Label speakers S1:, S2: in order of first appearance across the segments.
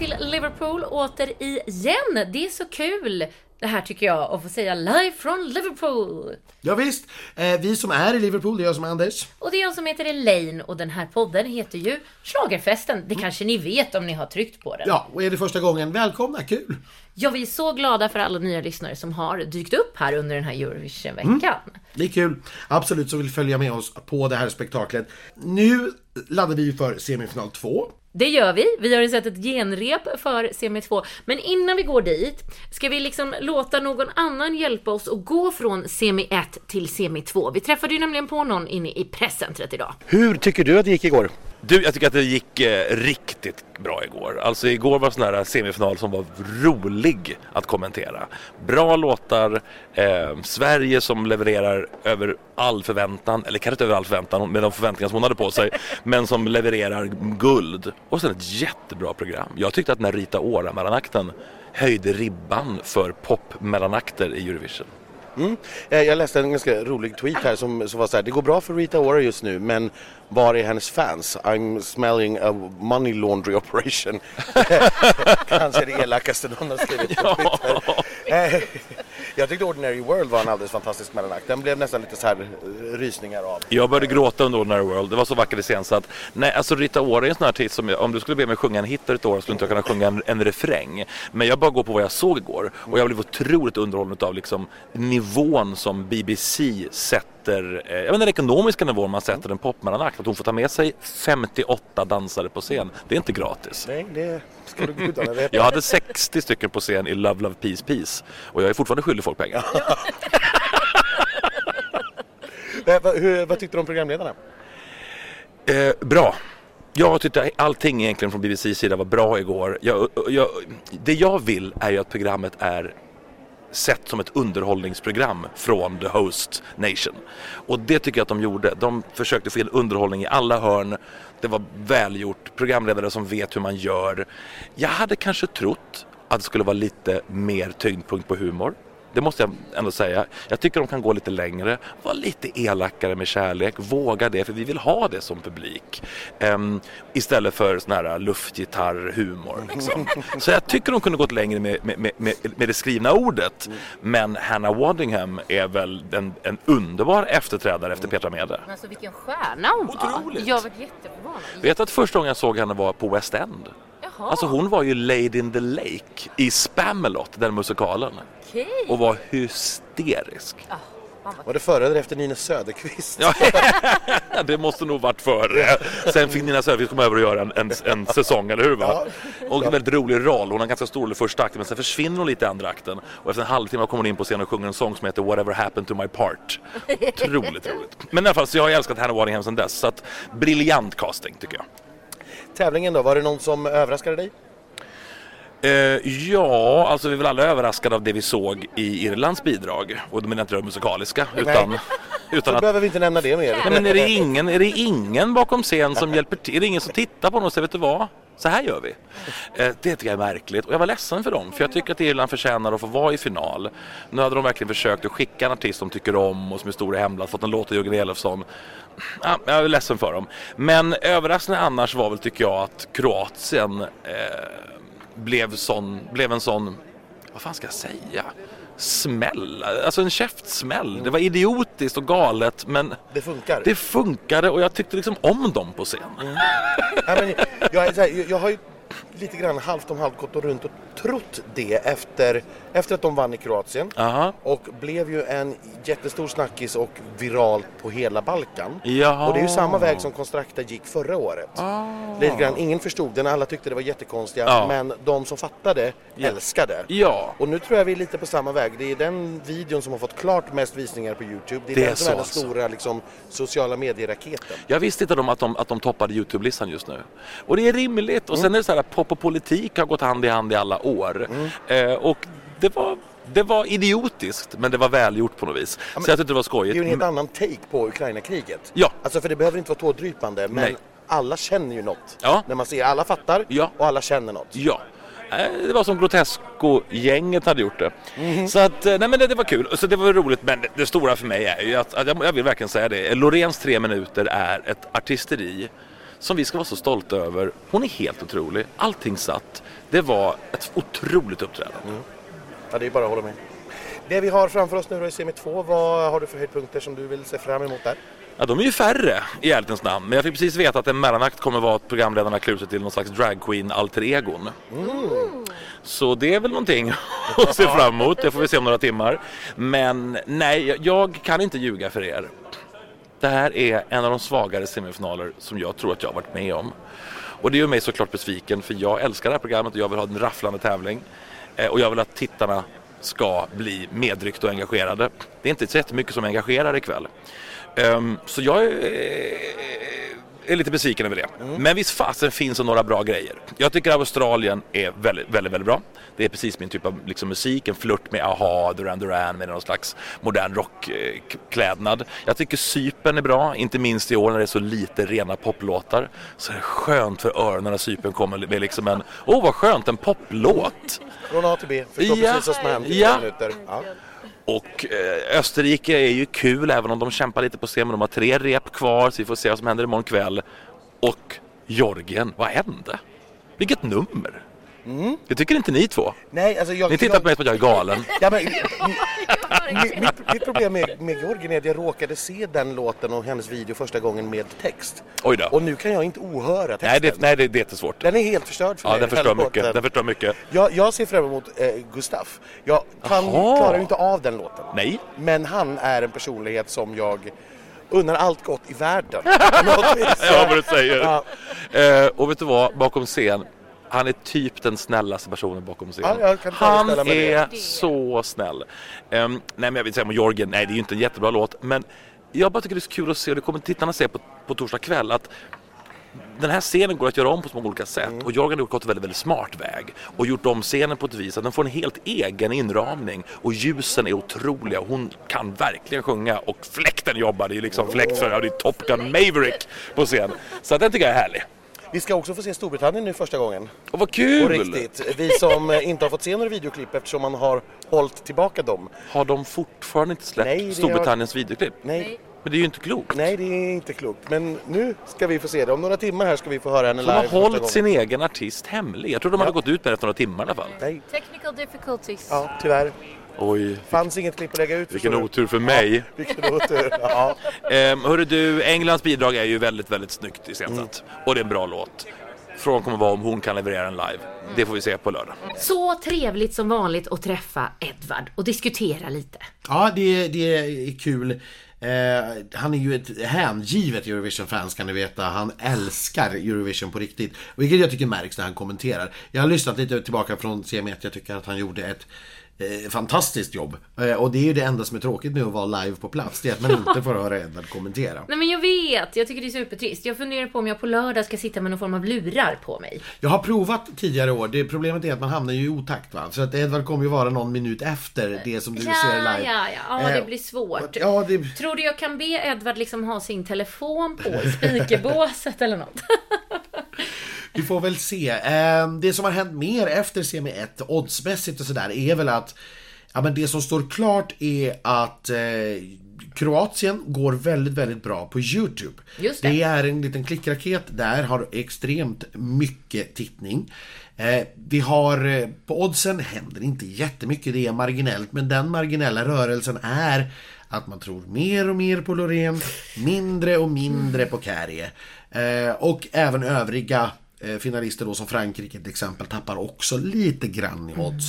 S1: till Liverpool åter igen. Det är så kul det här tycker jag, att få säga live från Liverpool.
S2: Ja, visst. Eh, vi som är i Liverpool, det är jag som är Anders.
S1: Och det är jag som heter Elaine och den här podden heter ju Schlagerfesten. Det kanske ni vet om ni har tryckt på den.
S2: Ja, och är det första gången, välkomna, kul!
S1: Ja, vi är så glada för alla nya lyssnare som har dykt upp här under den här Eurovision-veckan. Mm.
S2: Det är kul. Absolut, så vill följa med oss på det här spektaklet. Nu laddar vi för semifinal 2.
S1: Det gör vi. Vi har ju sett ett genrep för semi 2. Men innan vi går dit, ska vi liksom låta någon annan hjälpa oss att gå från semi 1 till semi 2? Vi träffade ju nämligen på någon inne i presscentret idag.
S3: Hur tycker du att det gick igår?
S4: Du, jag tycker att det gick eh, riktigt bra igår. Alltså igår var sån här semifinal som var rolig att kommentera. Bra låtar, eh, Sverige som levererar över all förväntan, eller kanske inte över all förväntan med de förväntningar som hon hade på sig, men som levererar guld. Och sen ett jättebra program. Jag tyckte att när Rita Ora-mellanakten höjde ribban för pop-mellanakter i Eurovision.
S3: Mm. Eh, jag läste en ganska rolig tweet här som, som var så här, det går bra för Rita Ora just nu men var är hennes fans? I'm smelling a money laundry operation. Kanske det elakaste någon har skrivit på Twitter. Jag tyckte Ordinary World var en alldeles fantastisk mellanakt. Den blev nästan lite så här eh, rysningar av.
S4: Jag började gråta under Ordinary World. Det var så vackert att nej, alltså Rita Ora är en sån här artist som om du skulle be mig sjunga en hit Rita Ora skulle inte jag kunna sjunga en, en refräng. Men jag bara går på vad jag såg igår och jag blev otroligt underhållen av liksom nivån som BBC sätter, eh, jag inte den ekonomiska nivån man sätter en popmellanakt. Att hon får ta med sig 58 dansare på scen. Det är inte gratis.
S3: Nej, det du gudarna veta.
S4: Jag hade 60 stycken på scen i Love Love Peace Peace och jag är fortfarande skyldig folk pengar.
S3: Hur, vad tyckte du om programledarna?
S4: Eh, bra. Jag tyckte allting egentligen från BBCs sida var bra igår. Jag, jag, det jag vill är ju att programmet är sett som ett underhållningsprogram från The Host Nation. Och det tycker jag att de gjorde. De försökte få in underhållning i alla hörn. Det var välgjort, programledare som vet hur man gör. Jag hade kanske trott att det skulle vara lite mer tyngdpunkt på humor. Det måste jag ändå säga. Jag tycker de kan gå lite längre, vara lite elakare med kärlek, våga det för vi vill ha det som publik. Um, istället för sån här luftgitarrhumor. Liksom. Så jag tycker de kunde gått längre med, med, med, med det skrivna ordet. Men Hannah Waddingham är väl en, en underbar efterträdare efter Petra Mede.
S1: Alltså vilken stjärna hon var.
S4: Otroligt.
S1: Jag var jätteförvånad.
S4: Vet att första gången jag såg henne var på West End?
S1: Jaha.
S4: Alltså hon var ju Lady in the Lake i Spamalot, den musikalen.
S1: Okej.
S4: Och var hysterisk.
S1: Ah,
S3: Var det före eller efter Nina Söderqvist?
S4: Ja, det måste nog varit före. Sen fick Nina Söderqvist komma över och göra en, en, en säsong, eller hur? Va? Och en väldigt rolig roll. Hon har ganska stor roll i första akten men sen försvinner hon lite i andra akten. Och efter en halvtimme kommer hon in på scenen och sjunger en sång som heter Whatever happened to my part. Otroligt roligt. Men i alla fall, så jag har älskat Hannah Waddingham sedan dess. Så att briljant casting tycker jag.
S3: Tävlingen då, var det någon som överraskade dig?
S4: Eh, ja, alltså vi är väl alla överraskade av det vi såg i Irlands bidrag. Och då menar jag inte det musikaliska, utan, utan
S3: Då
S4: att
S3: behöver vi inte nämna det mer.
S4: Nej, men är det, ingen, är det ingen bakom scen som hjälper till? Är det ingen som tittar på honom och säger vet du vad? Så här gör vi. Eh, det tycker jag är märkligt och jag var ledsen för dem för jag tycker att Irland förtjänar att få vara i final. Nu hade de verkligen försökt att skicka en artist de tycker om och som är stor i hemlandet, fått en låt av Jörgen Elofsson. Ja, jag är ledsen för dem. Men överraskande annars var väl tycker jag att Kroatien eh, blev, sån, blev en sån, vad fan ska jag säga? Smäll, alltså en käftsmäll. Det var idiotiskt och galet men
S3: Det funkar.
S4: det funkade och jag tyckte liksom om dem på scen.
S3: Ja, men jag, här, jag, jag har ju lite grann halvt om halvt gått och runt och trott det efter, efter att de vann i Kroatien.
S4: Aha.
S3: Och blev ju en jättestor snackis och viralt på hela Balkan.
S4: Jaha.
S3: Och det är ju samma väg som Konstrakta gick förra året. Lite grann, ingen förstod den, alla tyckte det var jättekonstiga.
S4: Ja.
S3: Men de som fattade älskade.
S4: Ja.
S3: Och nu tror jag vi är lite på samma väg. Det är den videon som har fått klart mest visningar på Youtube. Det är
S4: Det är
S3: den som är den
S4: alltså.
S3: stora liksom, sociala medieraketen.
S4: Jag visste inte de att, de, att de toppade Youtube-listan just nu. Och det är rimligt. Och sen är det så här att pop och politik har gått hand i hand i alla år. Eh, och det var, det var idiotiskt men det var välgjort på något vis. så jag tyckte det var
S3: Det är ju
S4: skojigt.
S3: en helt annan take på Ukraina-kriget.
S4: Ja.
S3: Alltså för det behöver inte vara tårdrypande men
S4: Nej.
S3: alla känner ju något.
S4: Ja.
S3: När man ser, alla fattar
S4: Ja.
S3: och alla känner något.
S4: Ja. Eh, Det var som Grotesco-gänget hade gjort det. Så att, eh, nej men det, det var kul. Så det var roligt. Men det, det stora för mig är ju att, att jag, jag vill verkligen säga det. Loreens tre minuter är ett artisteri som vi ska vara så stolta över. Hon är helt otrolig. Allting satt. Det var ett otroligt uppträdande.
S5: Ja, det är bara att hålla med. Det vi har framför oss nu då i semi 2, vad har du för höjdpunkter som du vill se fram emot där?
S4: Ja, de är ju färre i ärlighetens namn. Men jag fick precis veta att en mellanakt kommer vara att programledarna klär sig till någon slags dragqueen alter egon. Så det är väl någonting att se fram emot. Det får vi se om några timmar. Men nej, jag kan inte ljuga för er. Det här är en av de svagare semifinaler som jag tror att jag har varit med om. Och det gör mig såklart besviken för jag älskar det här programmet och jag vill ha en rafflande tävling. Eh, och jag vill att tittarna ska bli medryckta och engagerade. Det är inte så jättemycket som engagerar ikväll. Ehm, så jag är, är lite besviken över det. Men visst fasen finns det några bra grejer. Jag tycker Australien är väldigt, väldigt, väldigt bra. Det är precis min typ av liksom, musik, en flört med AHA, Duran Duran med någon slags modern rockklädnad. Jag tycker Sypen är bra, inte minst i år när det är så lite rena poplåtar. Så är det skönt för öronen när Sypen kommer med liksom en, åh oh, vad skönt, en poplåt.
S5: Från A till B, förstår
S4: Ja.
S5: precis vad som har hänt i
S4: Ja.
S5: minuter. Ja.
S4: Och eh, Österrike är ju kul även om de kämpar lite på scen men de har tre rep kvar så vi får se vad som händer imorgon kväll. Och Georgien, vad hände? Vilket nummer! Det tycker inte ni två.
S5: Nej, alltså jag...
S4: Ni tittar på mig som att jag är galen.
S5: Ja, men, mitt, mitt, mitt problem med, med Georgien är att jag råkade se den låten och hennes video första gången med text.
S4: Oj då.
S5: Och nu kan jag inte ohöra texten.
S4: Nej, det, nej det, det är inte svårt.
S5: Den är helt förstörd för
S4: Ja,
S5: mig.
S4: den förstör mycket. Den förstör mycket.
S5: Jag, jag ser fram emot eh, Gustaf. Jag kan, klarar ju inte av den låten.
S4: Nej.
S5: Men han är en personlighet som jag unnar allt gott i världen.
S4: Ja, vad du säger.
S5: Ja.
S4: Eh, och vet du vad, bakom scen, han är typ den snällaste personen bakom scen.
S5: Ja,
S4: han är så snäll. Ehm, nej, men jag vill säga om Georgien, nej det är ju inte en jättebra låt, men jag bara tycker det är så kul att se, och det kommer tittarna se på, på torsdag kväll, att den här scenen går att göra om på så många olika sätt
S5: Mm.
S4: och Jörgen har gått en väldigt, väldigt smart väg och gjort om scenen på ett vis att den får en helt egen inramning och ljusen är otroliga. Hon kan verkligen sjunga och fläkten jobbar. Det är liksom fläkt för det är Top Gun Maverick på scen. Så den tycker jag är härlig.
S5: Vi ska också få se Storbritannien nu första gången.
S4: Och vad kul!
S5: På riktigt. Vi som eh, inte har fått se några videoklipp eftersom man har hållit tillbaka dem.
S4: Har de fortfarande inte släppt
S5: Nej,
S4: Storbritanniens videoklipp?
S5: Nej,
S4: Men det är ju inte klokt.
S5: nej, det är inte klokt. Men nu ska vi få se det. Om några timmar här ska vi få höra henne
S4: De
S5: live
S4: har
S5: första
S4: hållit sin egen artist hemlig. Jag tror de hade gått ut med det efter några timmar i alla fall.
S5: Nej,
S1: Technical difficulties.
S5: ja, tyvärr.
S4: Oj,
S5: Fanns inget klipp att lägga ut.
S4: vilken otur för mig.
S5: Vilken otur. Ja.
S4: Ehm, hörru du, Englands bidrag är ju väldigt, väldigt snyggt iscensatt. Och det är en bra låt. Frågan kommer vara om hon kan leverera den live. Det får vi se på lördag.
S1: Så trevligt som vanligt att träffa Edvard och diskutera lite.
S3: Ja, det, det är kul. Eh, han är ju ett hängivet Eurovision-fan ska ni veta. Han älskar Eurovision på riktigt. Vilket jag tycker märks när han kommenterar. Jag har lyssnat lite tillbaka från CM1. Jag tycker att han gjorde ett eh, fantastiskt jobb. Eh, och det är ju det enda som är tråkigt med att vara live på plats. Det är att man inte får höra Edvard kommentera.
S1: Nej men jag vet, jag tycker det är supertrist. Jag funderar på om jag på lördag ska sitta med någon form av lurar på mig.
S3: Jag har provat tidigare år. Det problemet är att man hamnar ju i otakt va. Så att Edvard kommer ju vara någon minut efter det som du ser
S1: Ja,
S3: live.
S1: ja, ja, ja, det
S3: Eh,
S1: blir svårt.
S3: Ja, det...
S1: Tror du jag kan be Edvard liksom ha sin telefon på i speakerbåset eller något?
S3: Vi får väl se. Eh, Det som har hänt mer efter semi 1 oddsmässigt och sådär är väl att ja, men det som står klart är att eh, Kroatien går väldigt, väldigt bra på Youtube.
S1: Det.
S3: det är en liten klickraket där, har extremt mycket tittning. Eh, vi har eh, på oddsen händer inte jättemycket, det är marginellt, men den marginella rörelsen är att man tror mer och mer på Loreen, mindre och mindre på Kärje. Eh, och även övriga finalister då som Frankrike till exempel tappar också lite grann i odds.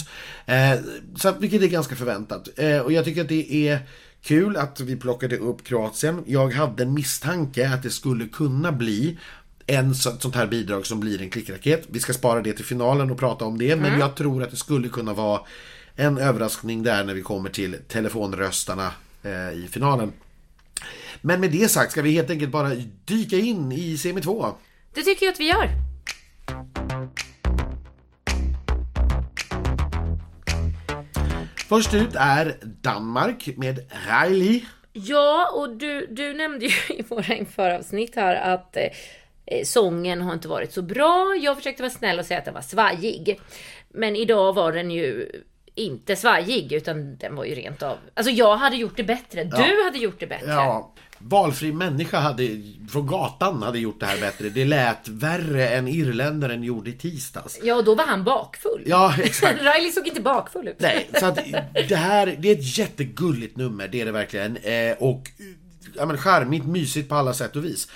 S3: Eh, så att, vilket är ganska förväntat. Eh, och jag tycker att det är kul att vi plockade upp Kroatien. Jag hade en misstanke att det skulle kunna bli en så- sånt här bidrag som blir en klickraket. Vi ska spara det till finalen och prata om det. Men jag tror att det skulle kunna vara en överraskning där när vi kommer till telefonröstarna eh, i finalen. Men med det sagt ska vi helt enkelt bara dyka in i semi 2.
S1: Det tycker jag att vi gör.
S3: Först ut är Danmark med Riley.
S1: Ja, och du, du nämnde ju i våra införavsnitt här att eh, eh, sången har inte varit så bra. Jag försökte vara snäll och säga att den var svajig. Men idag var den ju inte svajig utan den var ju rent av... Alltså jag hade gjort det bättre. Du hade gjort det bättre.
S3: Ja, valfri människa hade, från gatan hade gjort det här bättre. Det lät värre än irländaren gjorde i tisdags.
S1: Ja, då var han bakfull.
S3: Ja, exakt.
S1: Riley såg inte bakfull ut.
S3: Nej, så att det här, det är ett jättegulligt nummer, det är det verkligen. Eh, och ja, men charmigt, mysigt på alla sätt och vis.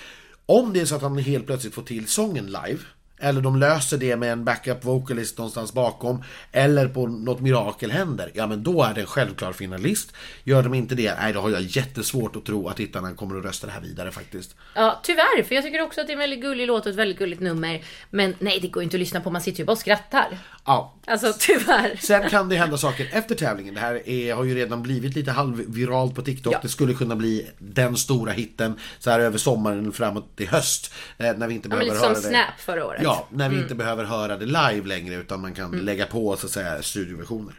S3: Om det är så att han helt plötsligt får till sången live, eller de löser det med en backup vocalist någonstans bakom, eller på något mirakel händer, ja men då är det en självklar finalist. Gör de inte det, nej då har jag jättesvårt att tro att tittarna kommer att rösta det här vidare faktiskt.
S1: Ja, tyvärr. För jag tycker också att det är en väldigt gullig låt och ett väldigt gulligt nummer. Men nej, det går inte att lyssna på. Man sitter ju bara och skrattar.
S3: Ja,
S1: Alltså tyvärr.
S3: Sen kan det hända saker efter tävlingen. Det här är, har ju redan blivit lite halvviralt på TikTok.
S1: Ja.
S3: Det skulle kunna bli den stora hitten så här över sommaren framåt till höst. Eh, när vi inte
S1: Ja,
S3: behöver
S1: lite
S3: höra
S1: som
S3: det.
S1: Snap förra året.
S3: Ja, när vi
S1: Mm.
S3: inte behöver höra det live längre utan man kan lägga på så att säga studioversioner.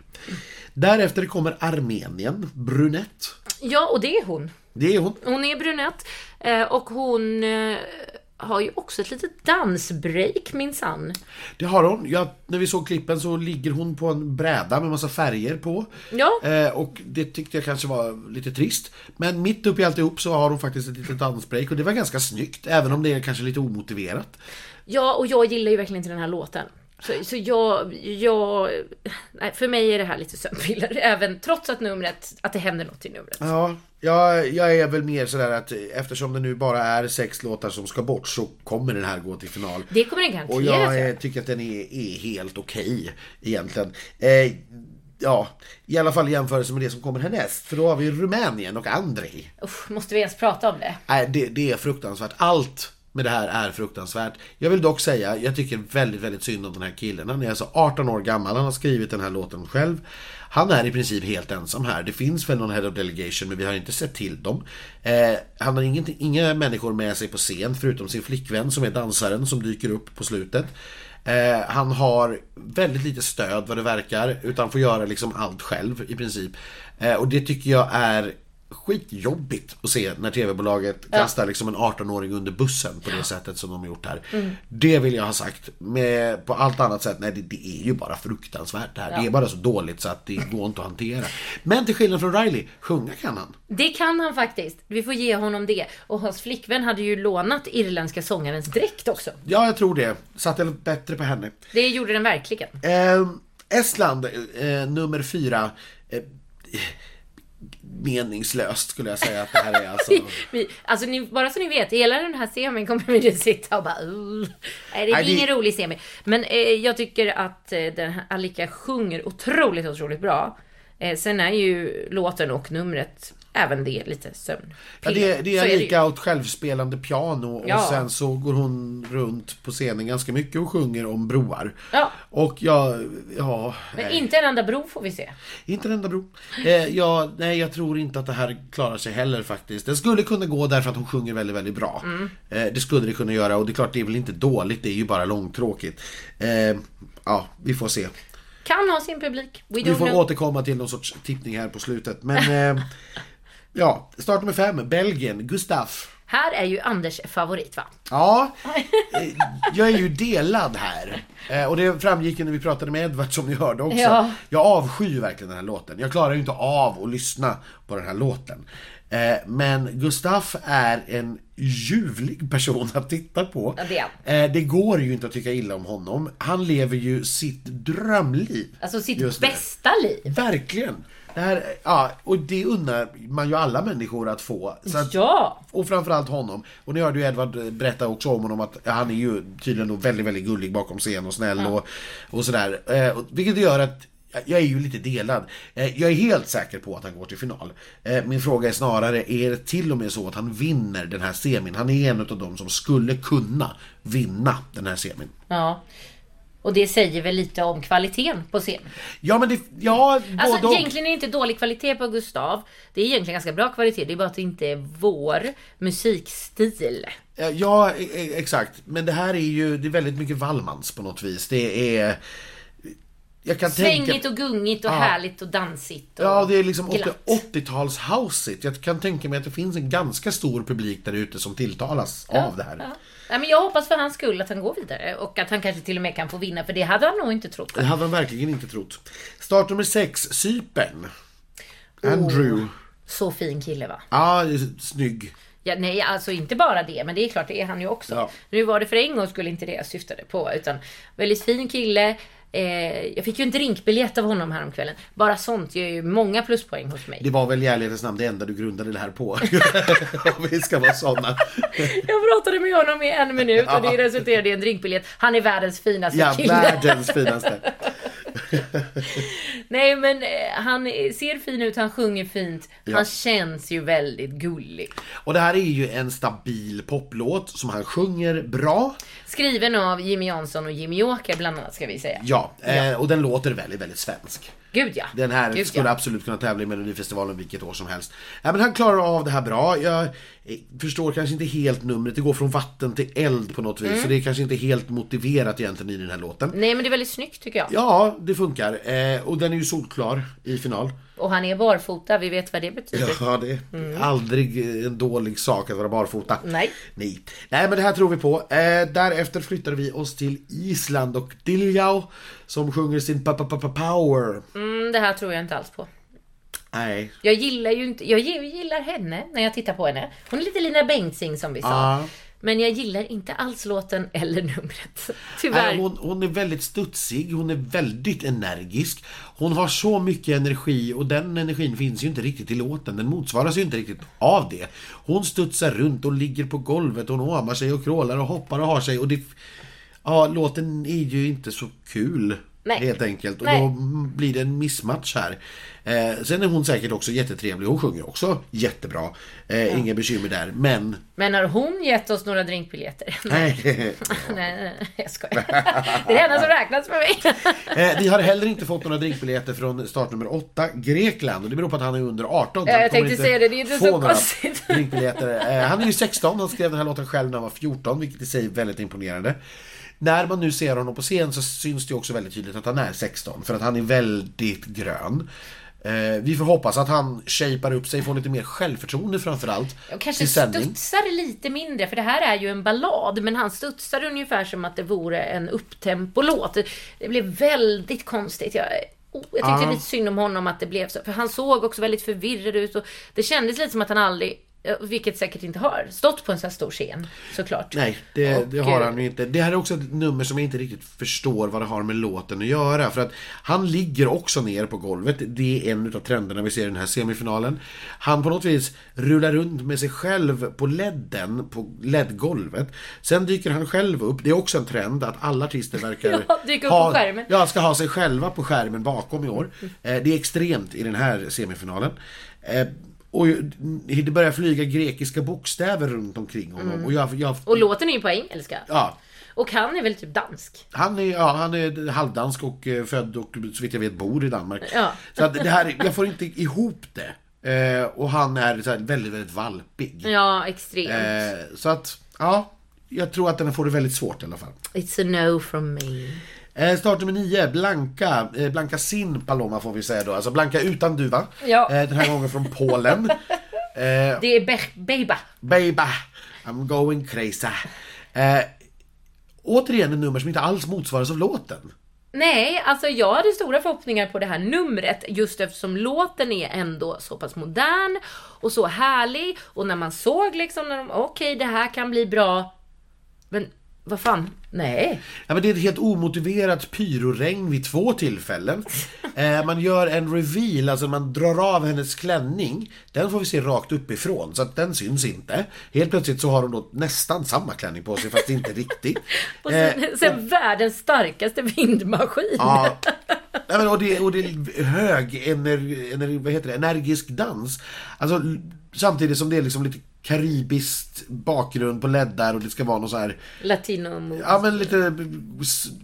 S3: Därefter kommer Armenien, brunett.
S1: Ja, och det är hon.
S3: Det är hon.
S1: Hon är brunett. eh, Och hon eh, har ju också ett litet dansbreak minsann.
S3: Det har hon. Ja, när vi såg klippen så ligger hon på en bräda med massa färger på.
S1: Ja.
S3: Eh, och det tyckte jag kanske var lite trist. Men mitt uppe i alltihop så har hon faktiskt ett litet dansbreak och det var ganska snyggt. Även om det är kanske lite omotiverat.
S1: Ja, och jag gillar ju verkligen inte den här låten. Så, så jag, jag... Nej, för mig är det här lite sömnpiller. Även trots att numret, att det händer något i numret.
S3: Ja, jag, jag är väl mer sådär att eftersom det nu bara är sex låtar som ska bort så kommer den här gå till final.
S1: Det kommer den
S3: Och
S1: garanterat
S3: jag
S1: göra.
S3: eh, tycker att den är, är helt okej egentligen. Eh, ja, i alla fall i jämförelse med det som kommer härnäst. För då har vi Rumänien och Andrei.
S1: Usch, måste vi ens prata om det?
S3: Nej, det, det är fruktansvärt. Allt med det här är fruktansvärt. Jag vill dock säga, jag tycker väldigt, väldigt synd om den här killen. Han är alltså 18 år gammal, han har skrivit den här låten själv. Han är i princip helt ensam här. Det finns väl någon head of delegation, men vi har inte sett till dem. Eh, han har ingenting, inga människor med sig på scen, förutom sin flickvän som är dansaren som dyker upp på slutet. Eh, han har väldigt lite stöd vad det verkar, utan får göra liksom allt själv i princip. Eh, och det tycker jag är skitjobbigt att se när tv-bolaget kastar liksom en 18-åring under bussen på det sättet som de har gjort här.
S1: Mm.
S3: Det vill jag ha sagt. Med, på allt annat sätt, nej det, det är ju bara fruktansvärt det här. Det är bara så dåligt så att det går inte att hantera. Men till skillnad från Riley, sjunga kan han.
S1: Det kan han faktiskt. Vi får ge honom det. Och hans flickvän hade ju lånat irländska sångarens dräkt också.
S3: Ja, jag tror det. Satte bättre på henne.
S1: Det gjorde den verkligen.
S3: Eh, Estland, eh, nummer fyra. Eh, meningslöst skulle jag säga att det här är alltså.
S1: Vi, alltså ni, bara så ni vet, hela den här semin kommer vi att sitta och bara uh. Nej, det är
S3: Nej, det-
S1: ingen rolig semi. Men eh, jag tycker att eh, den här Alika sjunger otroligt, otroligt bra. Eh, sen är ju låten och numret även det lite sömn.
S3: Ja, det, det är
S1: ju.
S3: lika åt självspelande piano och
S1: Ja.
S3: sen så går hon runt på scenen ganska mycket och sjunger om broar.
S1: Ja.
S3: Och jag, ja...
S1: Men
S3: nej.
S1: inte en enda bro får vi se.
S3: Inte en enda bro. Eh, ja, nej, jag tror inte att det här klarar sig heller faktiskt. Den skulle kunna gå därför att hon sjunger väldigt, väldigt bra.
S1: Mm.
S3: Eh, det skulle det kunna göra och det är klart det är väl inte dåligt, det är ju bara långtråkigt. Eh, ja, vi får se.
S1: Kan ha sin publik. We
S3: Vi får
S1: know.
S3: återkomma till någon sorts tippning här på slutet. Men eh, ja, start nummer fem, Belgien, Gustaf.
S1: Här är ju Anders favorit va?
S3: Ja, eh, jag är ju delad här. Eh, Och det framgick ju när vi pratade med Edvard som ni hörde också.
S1: Ja.
S3: Jag avskyr verkligen den här låten. Jag klarar ju inte av att lyssna på den här låten. Eh, Men Gustaf är en ljuvlig person att titta på.
S1: Ja, det
S3: Det går ju inte att tycka illa om honom. Han lever ju sitt drömliv.
S1: Alltså sitt bästa liv.
S3: Verkligen. Det här, ja, och det unnar man ju alla människor att få. Att,
S1: Ja!
S3: och framförallt honom. Och ni hörde ju Edvard berätta också om honom att han är ju tydligen då väldigt, väldigt gullig bakom scen och snäll och, och sådär. Eh, vilket gör att jag är ju lite delad. Eh, Jag är helt säker på att han går till final. Eh, Min fråga är snarare, är det till och med så att han vinner den här semin? Han är en av dem som skulle kunna vinna den här semin.
S1: Ja. Och det säger väl lite om kvaliteten på scenen.
S3: Ja men det, ja,
S1: Alltså
S3: både och.
S1: egentligen är det inte dålig kvalitet på Gustav. Det är egentligen ganska bra kvalitet. Det är bara att det inte är vår musikstil.
S3: Ja, e- e- exakt. Men det här är ju, det är väldigt mycket Wallmans på något vis. Det är... jag kan tänka...
S1: Svängigt och gungigt och
S3: Ja.
S1: härligt och dansigt. Och
S3: Ja, det är liksom
S1: glatt.
S3: 80-tals houseigt. Jag kan tänka mig att det finns en ganska stor publik där ute som tilltalas av det här.
S1: Ja. Nej, men jag hoppas för hans skull att han går vidare och att han kanske till och med kan få vinna, för det hade han nog inte trott.
S3: Det hade han verkligen inte trott. Start nummer 6, Cypern. Andrew.
S1: Så fin kille va?
S3: Ja, snygg.
S1: Ja, nej, alltså inte bara det, men det är klart, det är han ju också.
S3: Ja.
S1: Nu var det för en gång skulle inte det jag syftade på, utan väldigt fin kille. Eh, jag fick ju en drinkbiljett av honom häromkvällen. Bara sånt ger ju många pluspoäng hos mig.
S3: Det var väl i ärlighetens namn det enda du grundade det här på. Om vi ska vara sådana.
S1: Jag pratade med honom i en minut och det resulterade i en drinkbiljett. Han är världens finaste
S3: Ja,
S1: kille.
S3: världens finaste.
S1: Nej men eh, han ser fin ut, han sjunger fint.
S3: Ja.
S1: Han känns ju väldigt gullig.
S3: Och det här är ju en stabil poplåt som han sjunger bra.
S1: Skriven av Jimmy Jansson och Jimmy Åker bland annat ska vi säga.
S3: Ja, Eh, och den låter väldigt, väldigt svensk.
S1: Gud ja.
S3: Den här
S1: Gud,
S3: skulle
S1: ja.
S3: absolut kunna tävla i Melodifestivalen vilket år som helst. Ja, men han klarar av det här bra. Jag förstår kanske inte helt numret. Det går från vatten till eld på något vis.
S1: Mm.
S3: Så det är kanske inte helt motiverat egentligen i den här låten.
S1: Nej men det är väldigt snyggt tycker jag.
S3: Ja, det funkar. Eh, och den är ju solklar i final.
S1: Och han är barfota, vi vet vad det betyder.
S3: Ja, det är aldrig en dålig sak att vara barfota.
S1: Nej.
S3: Nej. Nej, men det här tror vi på. Eh, därefter flyttar vi oss till Island och Diljau som sjunger sin pa pa pa power.
S1: Mm, det här tror jag inte alls på.
S3: Nej.
S1: Jag gillar ju inte, jag gillar henne när jag tittar på henne. Hon är lite Lina Bengtzing som vi sa.
S3: Ja.
S1: Men jag gillar inte alls låten eller numret. Tyvärr.
S3: Nej, hon, hon är väldigt studsig, hon är väldigt energisk. Hon har så mycket energi och den energin finns ju inte riktigt i låten. Den motsvaras ju inte riktigt av det. Hon studsar runt och ligger på golvet, hon åmar sig och krålar och hoppar och har sig och det... Ja, låten är ju inte så kul.
S1: Nej.
S3: Helt enkelt. Och
S1: Nej.
S3: då blir det en missmatch här. Eh, sen är hon säkert också jättetrevlig. Hon sjunger också jättebra. Eh, Inga bekymmer där. Men...
S1: Men har hon gett oss några drinkbiljetter?
S3: Nej.
S1: nej, nej, jag skojar. Det är det enda som räknas för mig.
S3: Eh, vi har heller inte fått några drinkbiljetter från startnummer 8, Grekland. Och det beror på att han är under 18. så
S1: Ja,
S3: han
S1: jag tänkte säga det, det är inte så konstigt.
S3: Drinkbiljetter. Eh, han är ju 16, han skrev den här låten själv när han var 14, vilket i sig är väldigt imponerande. När man nu ser honom på scen så syns det också väldigt tydligt att han är 16, för att han är väldigt grön. Eh, vi får hoppas att han shapar upp sig, får lite mer självförtroende framförallt.
S1: Och kanske studsar lite mindre, för det här är ju en ballad, men han studsar ungefär som att det vore en upptempo-låt. Det- Det blev väldigt konstigt. Jag, oh, jag tyckte
S3: Ja.
S1: lite synd om honom att det blev så, för han såg också väldigt förvirrad ut och det kändes lite som att han aldrig, vilket säkert inte har, stått på en så här stor scen, såklart.
S3: Nej, det,
S1: Och,
S3: det har
S1: eh,
S3: han ju inte. Det här är också ett nummer som jag inte riktigt förstår vad det har med låten att göra. För att han ligger också ner på golvet. Det är en av trenderna vi ser i den här semifinalen. Han på något vis rullar runt med sig själv på ledden, på ledgolvet. Sen dyker han själv upp. Det är också en trend att alla artister verkar
S1: Ja, dyka upp
S3: ha,
S1: på skärmen.
S3: Ja, ska ha sig själva på skärmen bakom i år. Eh, det är extremt i den här semifinalen. Och det börjar flyga grekiska bokstäver runt omkring honom. Och jag, jag,
S1: Och låten är ju på engelska.
S3: Ja,
S1: Och han är väl typ dansk.
S3: han är, ja, han är halvdansk och eh, född och så vitt jag vet bor i Danmark.
S1: Ja.
S3: Så att det här, jag får inte ihop det. Eh, och han är så väldigt, väldigt valpig.
S1: Ja, extremt.
S3: Eh, så att, ja. Jag tror att den får det väldigt svårt i alla fall.
S1: It's a no from me.
S3: Eh, start nummer 9, Blanka. Eh, Blanka Sin Paloma får vi säga då. Alltså Blanka utan duva.
S1: Ja.
S3: Eh, den här gången från Polen. Eh,
S1: Det är Be- Beba.
S3: Baby, I'm going crazy. Eh, återigen ett nummer som inte alls motsvaras av låten.
S1: Nej, alltså jag hade stora förhoppningar på det här numret just eftersom låten är ändå så pass modern och så härlig och när man såg liksom när de, okej det här kan bli bra. Men vad fan, nej.
S3: Ja, men det är ett helt omotiverat pyroregn vid två tillfällen. Eh, man gör en reveal, alltså man drar av hennes klänning. Den får vi se rakt uppifrån, så att den syns inte. Helt plötsligt så har hon då nästan samma klänning på sig, fast inte riktigt.
S1: Och sen,
S3: Eh,
S1: sen världens starkaste vindmaskin.
S3: Ja. Nej, men, och, det, och det är hög ener, ener, vad heter det, energisk dans. Alltså, samtidigt som det är liksom lite karibiskt bakgrund på leddar och det ska vara någon så här
S1: Latino
S3: Ja men lite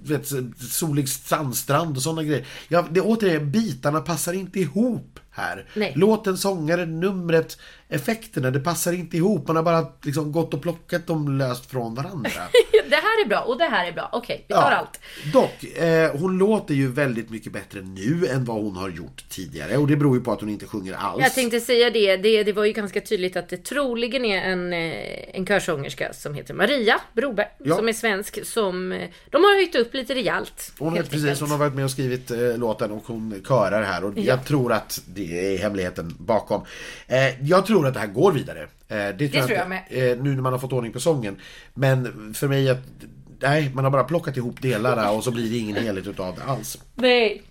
S3: vet, solig sandstrand och sådana grejer. Ja, det, återigen, bitarna passar inte ihop här.
S1: Nej.
S3: Låten, sångaren, numret, effekterna, det passar inte ihop. Man har bara liksom gått och plockat dem löst från varandra.
S1: det här är bra och det här är bra. Okej, vi tar allt.
S3: Dock, eh, hon låter ju väldigt mycket bättre nu än vad hon har gjort tidigare. Och det beror ju på att hon inte sjunger alls.
S1: Jag tänkte säga det. det. Det var ju ganska tydligt att det troligen är en, eh, en körsångerska som heter Maria Broberg.
S3: Ja.
S1: Som är svensk. Som eh, de har höjt upp lite rejält.
S3: Hon,
S1: helt
S3: precis, hon har varit med och skrivit eh, låten och hon körar här och
S1: Ja.
S3: jag tror att det är hemligheten bakom. Eh, jag tror att det här går vidare. Eh, det tror,
S1: tror jag med.
S3: Eh, nu när man har fått ordning på sången. Men för mig att Nej, man har bara plockat ihop delarna och så blir det ingen helhet utav det alls.
S1: Nej.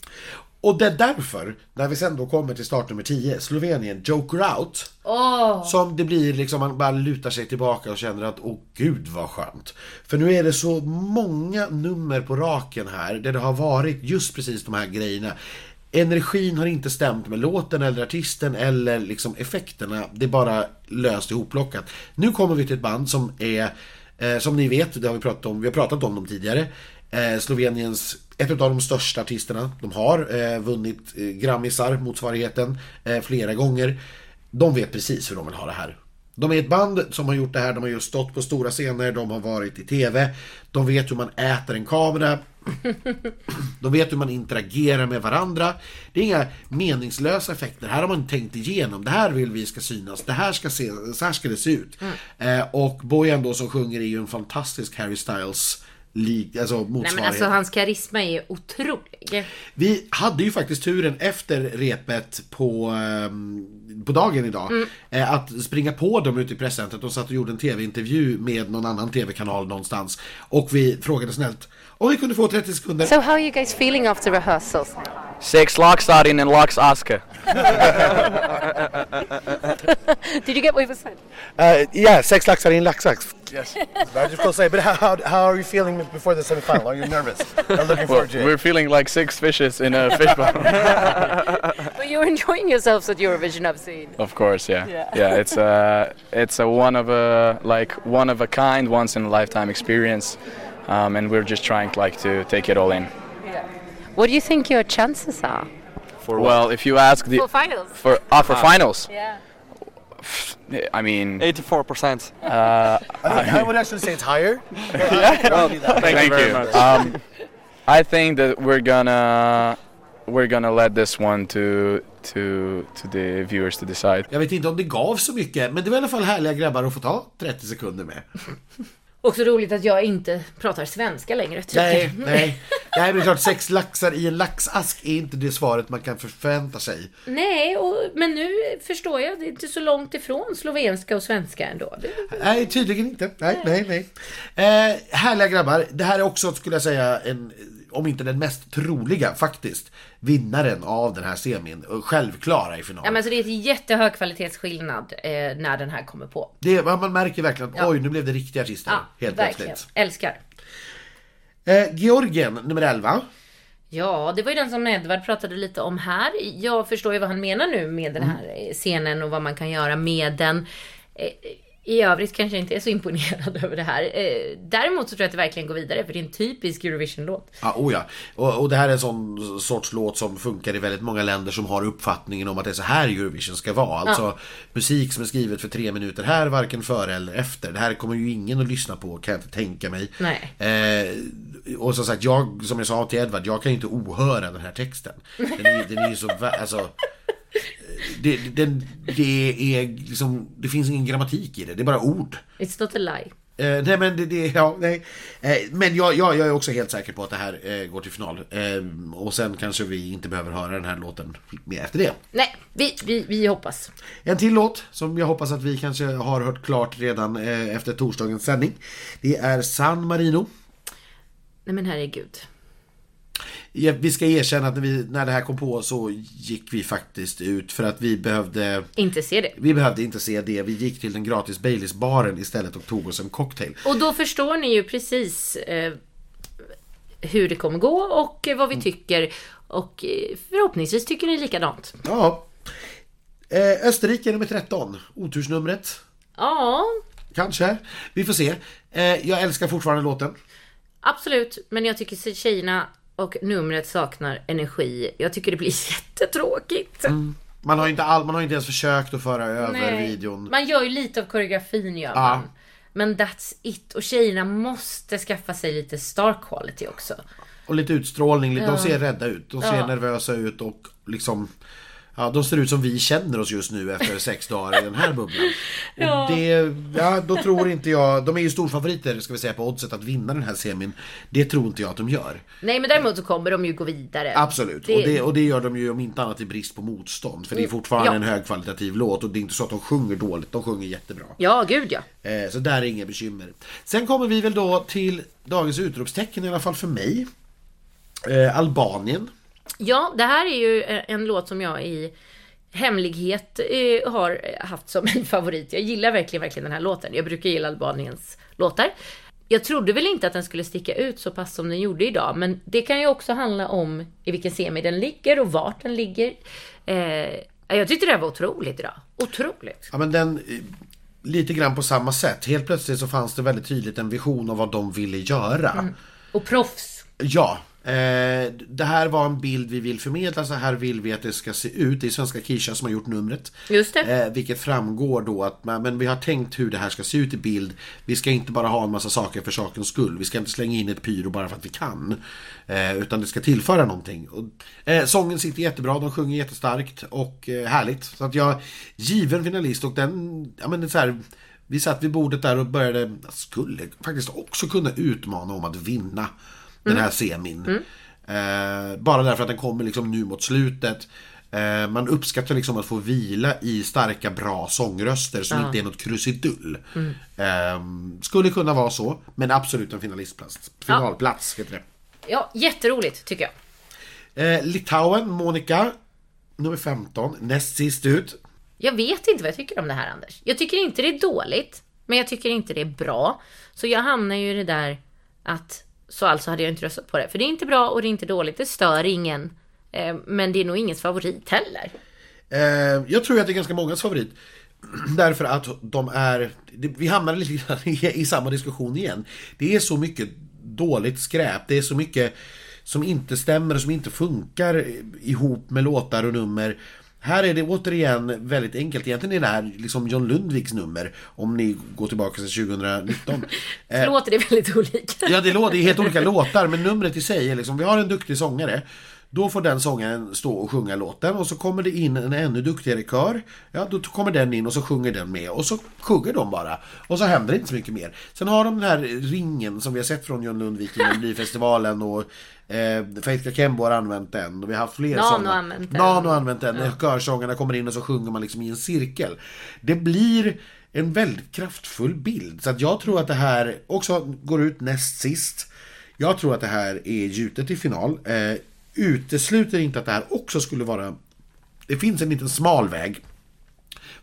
S3: Och det är därför, när vi sen då kommer till startnummer 10, Slovenien, Joker Out.
S1: Åh,
S3: Som det blir liksom, man bara lutar sig tillbaka och känner att åh gud vad skönt. För nu är det så många nummer på raken här där det har varit just precis de här grejerna. Energin har inte stämt med låten eller artisten eller liksom effekterna. Det är bara löst ihopplockat. Nu kommer vi till ett band som är, eh, som ni vet, det har vi pratat om, vi har pratat om dem tidigare. Eh, Sloveniens, ett av de största artisterna. De har eh, vunnit eh, Grammisar, motsvarigheten, eh, flera gånger. De vet precis hur de vill ha det här. De är ett band som har gjort det här, de har just stått på stora scener, de har varit i TV. De vet hur man äter en kamera. De vet hur man interagerar med varandra. Det är inga meningslösa effekter. Här har man tänkt igenom. Det här vill vi ska synas. Det här ska se, så här ska det se ut. Eh, och Bojan då som sjunger är ju en fantastisk Harry Styles lik, alltså
S1: Nej
S3: motsvarighet.
S1: men alltså hans karisma är otrolig.
S3: Vi hade ju faktiskt turen efter repet på, ehm, på dagen idag
S1: Mm.
S3: eh, att springa på dem ute i presscentret. De satt och gjorde en tv-intervju med någon annan tv-kanal någonstans. Och vi frågade snällt om vi kunde få 30 sekunder.
S6: So how are you guys feeling after rehearsals?
S7: Six Sex Laksarin and Laks Oscar.
S6: Did you get what he was saying?
S5: Uh, yeah, sex laxar in laxax.
S8: Yes, very difficult to say. But how, how, how are you feeling before the semi-final? Are you nervous? I'm looking
S7: Well,
S8: forward to it.
S7: we're feeling like six fishes in a fishbowl.
S6: But you're enjoying yourselves at Eurovision, I've seen.
S7: of course, yeah.
S6: Yeah.
S7: Yeah, it's a it's a one of a like one of a kind, once in a lifetime experience, um, and we're just trying like to take it all in. Yeah.
S6: What do you think your chances are?
S7: For well, if you ask the
S6: For finals?
S7: for uh, for finals,
S6: Yeah.
S7: I mean,
S9: 84%.
S7: uh,
S8: I, I would actually say it's higher. Yeah.
S7: thank, you. Um, I think that we're gonna we're gonna let this one to to to the viewers to decide.
S3: Jag vet inte om det gav så mycket, men det var i alla fall härliga grabbar att få ta 30 sekunder med.
S1: Också roligt att jag inte pratar svenska längre.
S3: Nej, nej. Nej, men det är klart, sex laxar i en laxask är inte det svaret man kan förvänta sig.
S1: Nej, och, men nu förstår jag. Det är inte så långt ifrån slovenska och svenska ändå.
S3: Nej, tydligen inte. Nej, nej, nej. Eh, härliga grabbar. Det här är också, skulle jag säga, en, om inte den mest troliga faktiskt, vinnaren av den här semin. Och Självklara i final.
S1: ja, men alltså det är ett jättehög kvalitetsskillnad eh, när den här kommer på.
S3: det, man märker verkligen att
S1: Ja.
S3: oj, nu blev det riktiga artister.
S1: Ja,
S3: helt
S1: verkligen.
S3: plötsligt.
S1: Älskar.
S3: Eh, Georgien, nummer 11.
S1: Ja, det var ju den som Edvard pratade lite om här. Jag förstår ju vad han menar nu med den här eh, scenen och vad man kan göra med den. I övrigt kanske jag inte är så imponerad över det här. Eh, Däremot så tror jag att det verkligen går vidare för det är en typisk Eurovision-låt.
S3: Ja, oh ja. Och, och det här är en sån sorts låt som funkar i väldigt många länder som har uppfattningen om att det är så här Eurovision ska vara. Alltså musik som är skrivet för tre minuter här, varken före eller efter. Det här kommer ju ingen att lyssna på, kan jag inte tänka mig.
S1: Nej.
S3: Eh, och som sagt, jag, som jag sa till Edvard, jag kan ju inte ohöra den här texten. Den är, den är ju så, alltså... Det, den, det är liksom, det finns ingen grammatik i det, det är bara ord.
S1: It's not a lie.
S3: Eh, nej men det, det ja, nej. Eh, men jag, jag, jag är också helt säker på att det här eh, går till final. Eh, och sen kanske vi inte behöver höra den här låten mer efter det.
S1: Nej, vi, vi, vi hoppas.
S3: En till låt som jag hoppas att vi kanske har hört klart redan eh, efter torsdagens sändning. Det är San Marino.
S1: Nej men herregud.
S3: Vi ska erkänna att när, vi, när det här kom på så gick vi faktiskt ut för att vi behövde
S1: Inte se det.
S3: vi behövde inte se det. Vi gick till den gratis Baileys-baren istället och tog oss en cocktail.
S1: Och då förstår ni ju precis eh, hur det kommer gå och eh, vad vi tycker. Och eh, förhoppningsvis tycker ni likadant.
S3: Ja. Eh, Österrike nummer 13. Otursnumret.
S1: Ja,
S3: Kanske. Vi får se. Eh, jag älskar fortfarande låten.
S1: absolut. Men jag tycker tjejerna och numret saknar energi. Jag tycker det blir jättetråkigt.
S3: Man har inte, all, man har inte ens försökt att föra över videon.
S1: Man gör ju lite av koreografin gör
S3: Ja.
S1: man. Men that's it. Och tjejerna måste skaffa sig lite star quality också.
S3: Och lite utstrålning, de ser rädda ut. De ser
S1: Ja.
S3: nervösa ut och liksom Ja, de ser ut som vi känner oss just nu efter sex dagar i den här bubblan. Och
S1: Ja.
S3: det, ja, då tror inte jag, de är ju storfavoriter ska vi säga på oddset att vinna den här semin. Det tror inte jag att de gör.
S1: Nej men däremot så kommer de ju gå vidare.
S3: Absolut,
S1: Det-
S3: Och, det, och det gör de ju om inte annat i brist på motstånd. För det är fortfarande
S1: Ja.
S3: en högkvalitativ låt och det är inte så att de sjunger dåligt, de sjunger jättebra.
S1: Ja, gud ja.
S3: Eh, Så där är inga bekymmer. Sen kommer vi väl då till dagens utropstecken i alla fall för mig. Eh, Albanien.
S1: Ja, det här är ju eh, en låt som jag i hemlighet eh, har haft som en favorit. Jag gillar verkligen, verkligen den här låten. Jag brukar gilla Albaniens låtar. Jag trodde väl inte att den skulle sticka ut så pass som den gjorde idag, men det kan ju också handla om i vilken semi den ligger och vart den ligger. Eh, jag tyckte det här var otroligt idag. Otroligt.
S3: Ja men den, eh, lite grann på samma sätt. Helt plötsligt så fanns det väldigt tydligt en vision av vad de ville göra.
S1: Och proffs.
S3: Ja, eh, det här var en bild vi vill förmedla, så här vill vi att det ska se ut. Det är svenska Kisha som har gjort numret.
S1: Just det.
S3: Eh, vilket framgår då att men, vi har tänkt hur det här ska se ut i bild. Vi ska inte bara ha en massa saker för sakens skull. Vi ska inte slänga in ett pyro bara för att vi kan. Eh, utan det ska tillföra någonting. Och, eh, sången sitter jättebra, de sjunger jättestarkt och eh, härligt. Så att jag, given finalist och den, ja men det är så här, vi satt vid bordet där och började, skulle faktiskt också kunna utmana om att vinna den här semin. Eh, bara därför att den kommer liksom nu mot slutet. Eh, man uppskattar liksom att få vila i starka, bra sångröster som inte är något krusidull. Eh, skulle kunna vara så, men absolut en finalistplats. Finalplats heter det.
S1: Ja, jätteroligt tycker jag.
S3: Eh, Litauen, Monica, nummer 15, näst sist ut.
S1: Jag vet inte vad jag tycker om det här Anders. Jag tycker inte det är dåligt, men jag tycker inte det är bra. Så jag hamnar ju i det där att så alltså hade jag inte röstat på det. För det är inte bra och det är inte dåligt, det stör ingen. Eh, men det är nog ingens favorit heller.
S3: Eh, jag tror att det är ganska mångas favorit. Därför att de är, vi hamnar lite grann i, samma diskussion igen. Det är så mycket dåligt skräp, det är så mycket som inte stämmer och som inte funkar ihop med låtar och nummer. Här är det återigen väldigt enkelt. Egentligen är det här liksom John Lundviks nummer. Om ni går tillbaka till 2019.
S1: Så låter det väldigt olika.
S3: Ja, det låter det är helt olika låtar, men numret i sig är liksom, vi har en duktig sångare. Då får den sångaren stå och sjunga låten och så kommer det in en ännu duktigare kör. Ja, då kommer den in och så sjunger den med och så sjunger de bara. Och så händer det inte så mycket mer. Sen har de den här ringen som vi har sett från John Lundvik i Melodifestivalen och eh, Faith Kakembo har använt den och vi har haft fler
S1: Nano har använt den.
S3: Nano har använt den. När körsångarna kommer in och så sjunger man liksom i en cirkel. Det blir en väldigt kraftfull bild. Så att jag tror att det här också går ut näst sist. Jag tror att det här är gjutet i final. Eh, utesluter inte att det här också skulle vara... Det finns en liten smal väg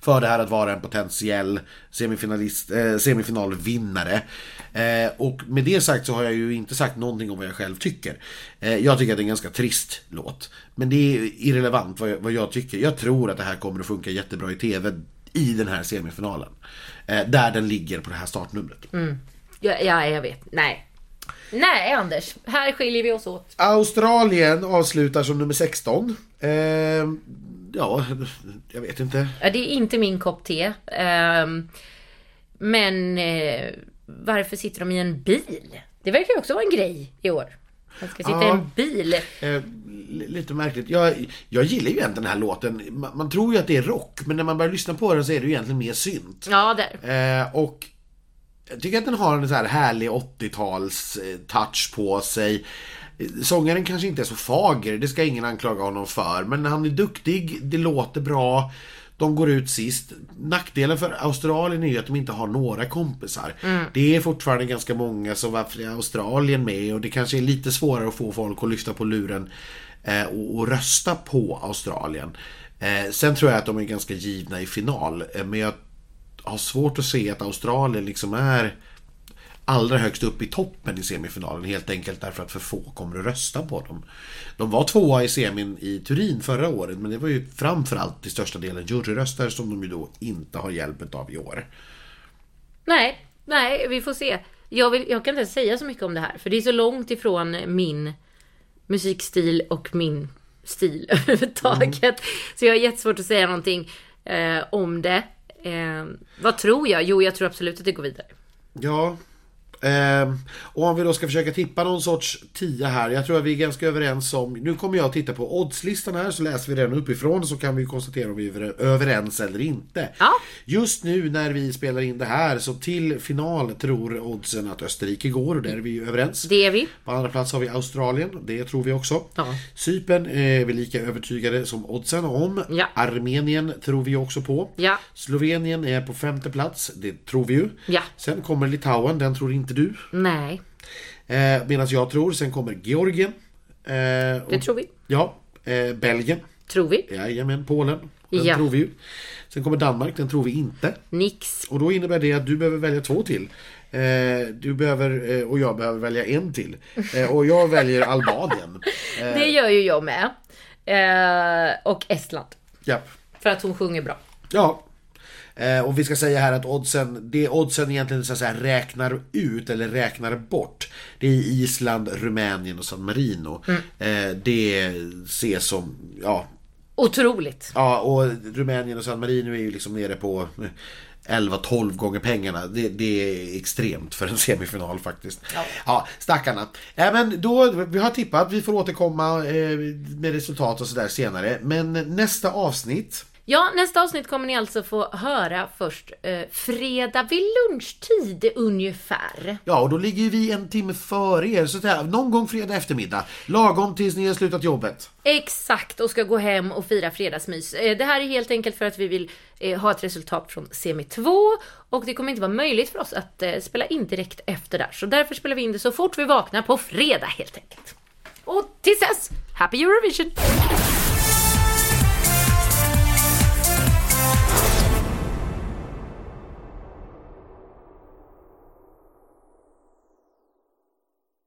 S3: för det här att vara en potentiell semifinalist, eh, semifinalvinnare. Eh, och med det sagt så har jag ju inte sagt någonting om vad jag själv tycker. Eh, jag tycker att det är en ganska trist låt. Men det är irrelevant vad jag, vad jag tycker. Jag tror att det här kommer att funka jättebra i TV i den här semifinalen. Eh, där den ligger på det här startnumret. Mm.
S1: Ja, ja, jag vet. Nej. Nej, Anders. Här skiljer vi oss åt.
S3: Australien avslutar som nummer 16. Eh, ja, jag vet inte.
S1: Ja, Det är inte min kopp te. Ehm, men eh, varför sitter de i en bil? Det verkar ju också vara en grej i år. Man ska sitta i
S3: Ja.
S1: en bil.
S3: Eh, li- lite märkligt. Jag, jag gillar ju egentligen den här låten. Man, man tror ju att det är rock, men när man börjar lyssna på den så är det ju egentligen mer synt.
S1: Ja, där.
S3: Eh, och jag tycker att den har en så här härlig 80-tals eh, touch på sig. Sångaren kanske inte är så fager, det ska ingen anklaga honom för. Men han är duktig, det låter bra. De går ut sist. Nackdelen för Australien är ju att de inte har några kompisar. Det är fortfarande ganska många som varför är Australien med och det kanske är lite svårare att få folk att lyfta på luren eh, och, och rösta på Australien. Eh, sen tror jag att de är ganska givna i final. Men jag har svårt att se att Australien liksom är allra högst upp i toppen i semifinalen helt enkelt därför att för få kommer att rösta på dem. De var tvåa i semin i Turin förra året men det var ju framförallt till största delen juryröster som de ju då inte har hjälp av i år.
S1: Nej, nej, vi får se. Jag, vill, jag kan inte säga så mycket om det här, för det är så långt ifrån min musikstil och min stil överhuvudtaget. Så jag har jättesvårt att säga någonting eh, om det. Eh, vad tror jag? Jo, jag tror absolut att det går vidare.
S3: Ja. Ehm, och om vi då ska försöka tippa någon sorts tia här. Jag tror att vi är ganska överens om... Nu kommer jag att titta på oddslistan här så läser vi den uppifrån så kan vi konstatera om vi är överens eller inte.
S1: Ja.
S3: Just nu när vi spelar in det här så till final tror oddsen att Österrike går och där är vi ju överens.
S1: Det är vi.
S3: På andra plats har vi Australien, det tror vi också.
S1: Ja.
S3: Cypern är vi lika övertygade som oddsen om.
S1: Ja.
S3: Armenien tror vi också på.
S1: Ja.
S3: Slovenien är på femte plats, det tror vi ju.
S1: Ja.
S3: Sen kommer Litauen, den tror inte du.
S1: Nej,
S3: Eh, Medan jag tror, sen kommer Georgien. Eh,
S1: det tror vi.
S3: Ja, eh, Belgien.
S1: Tror vi.
S3: Jajamän, Polen. Den
S1: Ja.
S3: tror vi ju. Sen kommer Danmark, den tror vi inte.
S1: Nix.
S3: Och då innebär det att du behöver välja två till. Eh, du behöver, eh, och jag behöver välja en till. Eh, och jag väljer Albanien.
S1: Det gör ju jag med. Eh, och Estland.
S3: Ja.
S1: För att hon sjunger bra.
S3: Ja. Eh, och vi ska säga här att oddsen, det oddsen egentligen så att säga, räknar ut eller räknar bort. Det är Island, Rumänien och San Marino. Eh, det ses som, ja,
S1: Otroligt.
S3: ja, och Rumänien och San Marino är ju liksom nere på 11-12 gånger pengarna. Det, det är extremt för en semifinal faktiskt. Ja, stackarna. Äh, men då, vi har tippat, vi får återkomma eh, med resultat och sådär senare. Men nästa avsnitt
S1: Ja, nästa avsnitt kommer ni alltså få höra först eh, fredag vid lunchtid ungefär.
S3: Ja, och då ligger vi en timme före er. Så där, någon gång fredag eftermiddag. Lagom tills ni har slutat jobbet.
S1: Exakt, och ska gå hem och fira fredagsmys. Eh, Det här är helt enkelt för att vi vill eh, ha ett resultat från semi 2 och det kommer inte vara möjligt för oss att eh, spela in direkt efter där. Så därför spelar vi in det så fort vi vaknar på fredag helt enkelt. Och tills dess, Happy Eurovision!